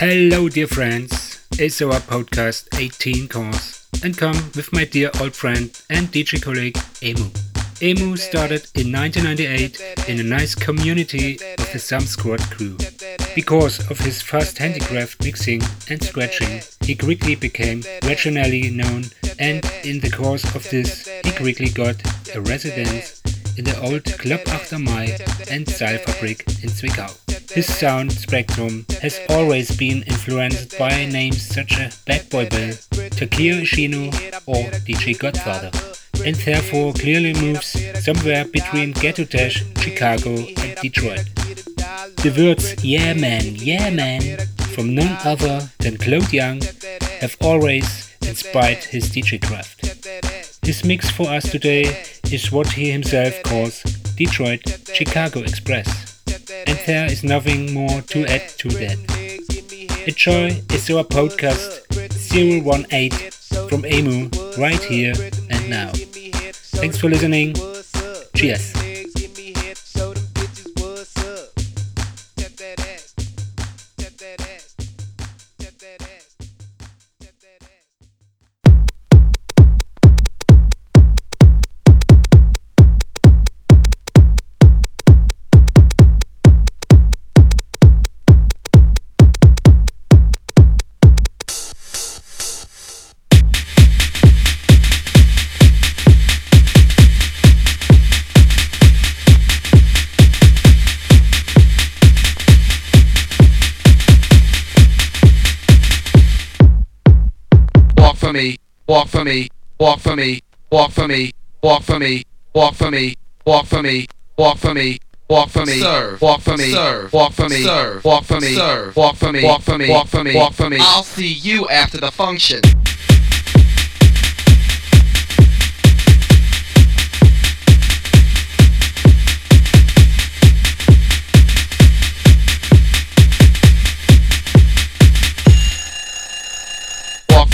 Hello, dear friends. ESOA podcast 18 course and come with my dear old friend and DJ colleague Emu. Emu started in 1998 in a nice community of the Sumpf Squad crew. Because of his fast handicraft mixing and scratching, he quickly became regionally known and in the course of this, he quickly got a residence in the old Club Achtermai and Seilfabrik in Zwickau. His sound spectrum has always been influenced by names such as Bad Boy Bill, Takkyu Ishino or DJ Godfather, and therefore clearly moves somewhere between Ghettotech, Chicago and Detroit. The words Yeah Man, Yeah Man from none other than Claude Young have always inspired his DJ craft. His mix for us today is what he himself calls Detroit Chicago Express and there is nothing more to add to that. Enjoy is podcast 018 from Emu right here and now. Thanks for listening. Cheers. For me, walk for me, walk for me, walk for me, walk for me, walk for me, walk for me, walk for me, serve, walk for me, serve, walk for me, serve, walk for me, serve, walk for me, walk for me, walk for me, walk for me. I'll see you after the function.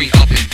we up and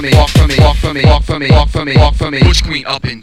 for me. Walk for me. Walk for me. Walk for me. Walk for me. Walk for me. Push me up in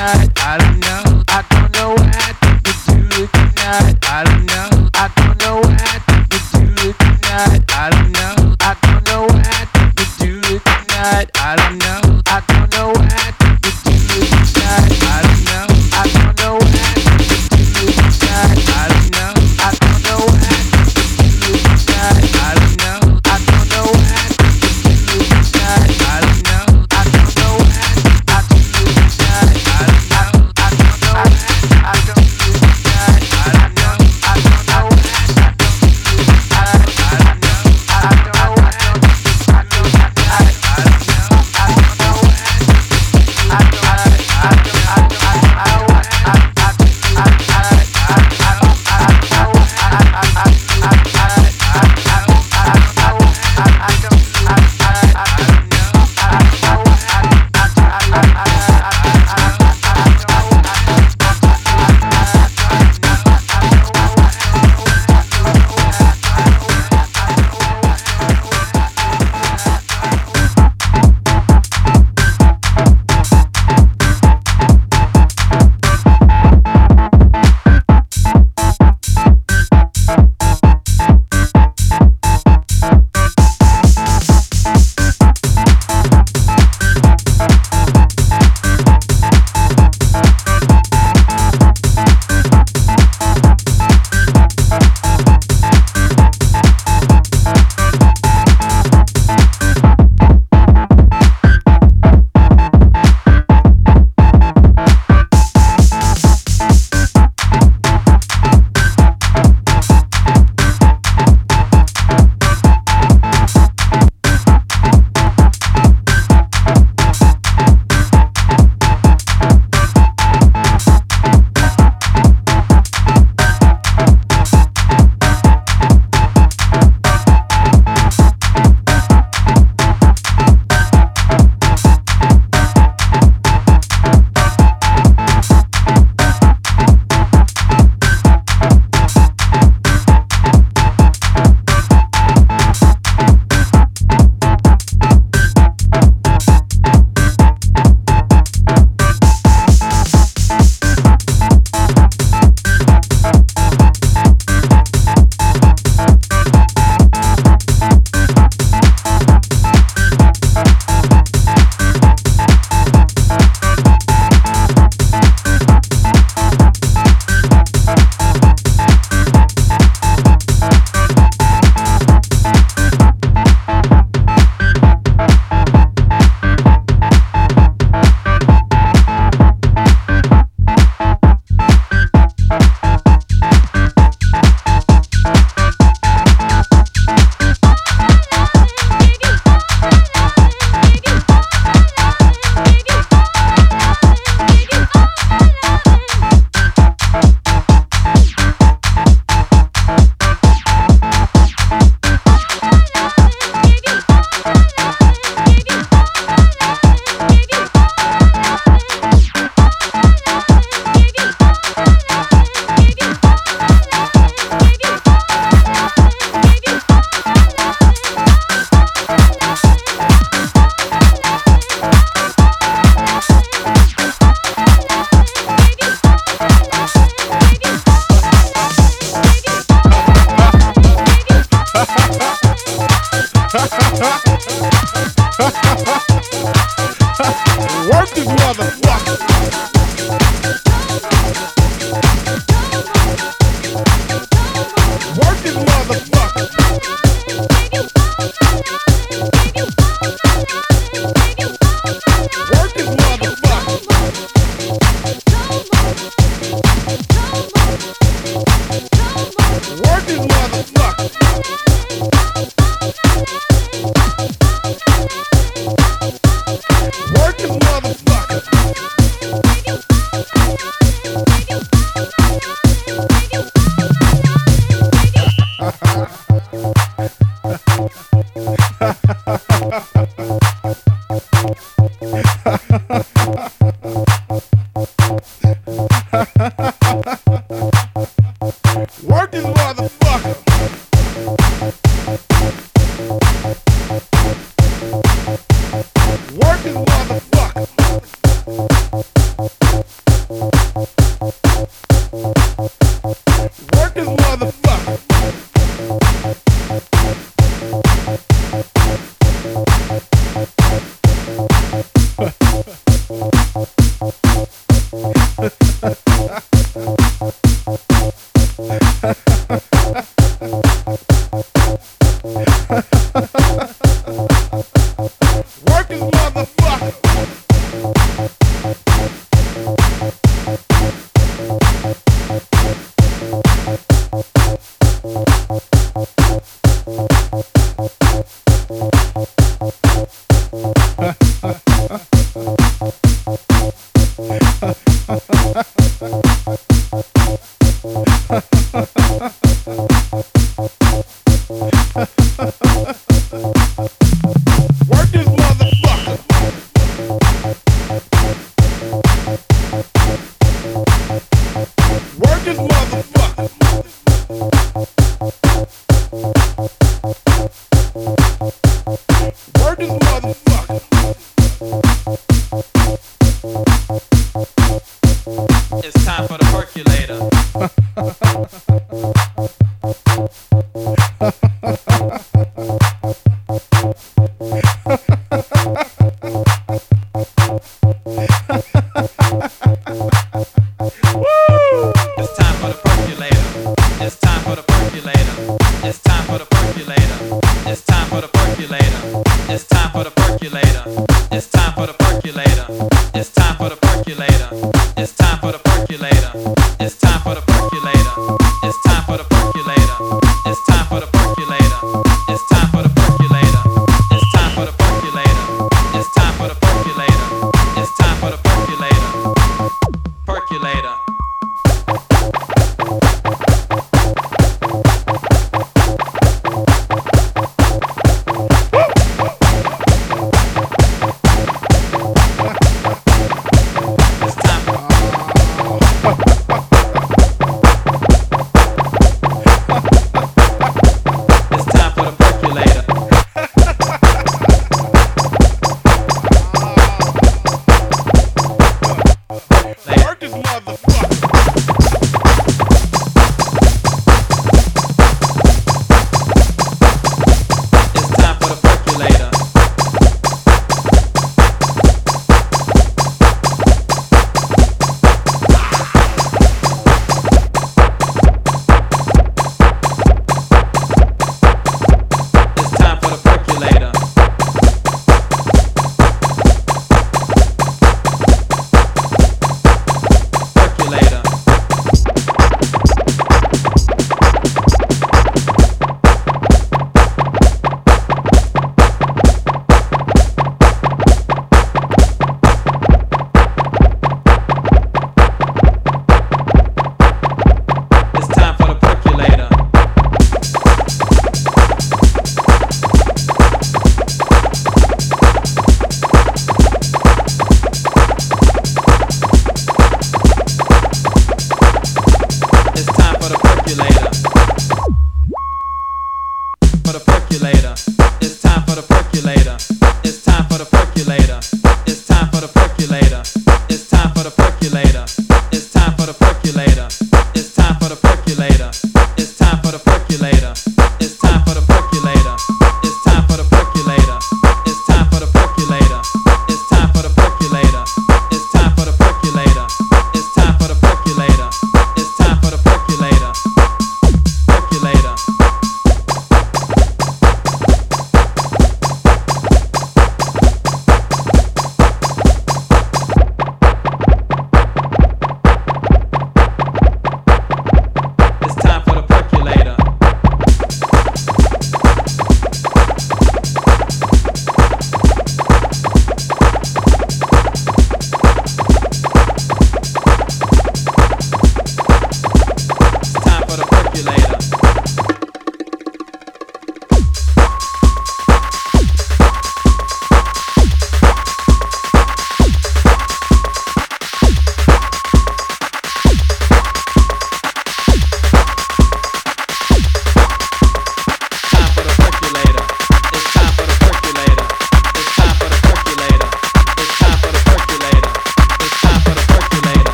tonight. I don't know. I don't know why I think we do tonight. I don't know.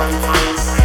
One voice.